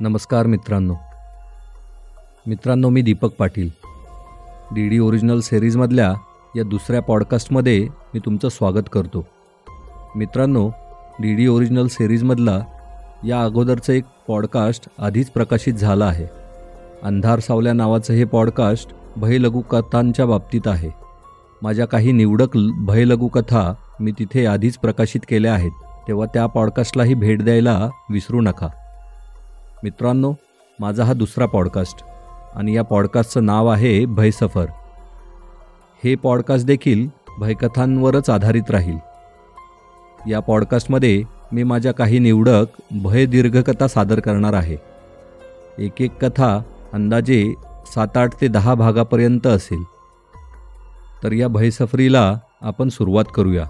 नमस्कार मित्रांनो. मित्रांनो मी Deepak Patil. D D original सिरीजमधल्या या दुसऱ्या पॉडकास्टमध्ये मी तुमचं स्वागत करतो. मित्रांनो डी डी ओरिजिनल सिरीजमधला या अगोदरचं एक पॉडकास्ट आधीच प्रकाशित झालं आहे. अंधार सावल्या नावाचं हे पॉडकास्ट भयलघुकथांच्या बाबतीत आहे. माझ्या काही निवडक ल- भयलघुकथा मी तिथे आधीच प्रकाशित केल्या आहेत. तेव्हा त्या पॉडकास्टलाही भेट द्यायला विसरू नका. मित्रांनो माझा हा दुसरा पॉडकास्ट आणि या पॉडकास्टचं नाव आहे भयसफर. हे पॉडकास्ट देखील भयकथांवरच आधारित राहील. या पॉडकास्टमध्ये मी माझ्या काही निवडक भय दीर्घकथा सादर करणार आहे. एक एक कथा अंदाजे सात आठ ते दहा भागापर्यंत असेल. तर या भयसफरीला आपण सुरुवात करूया.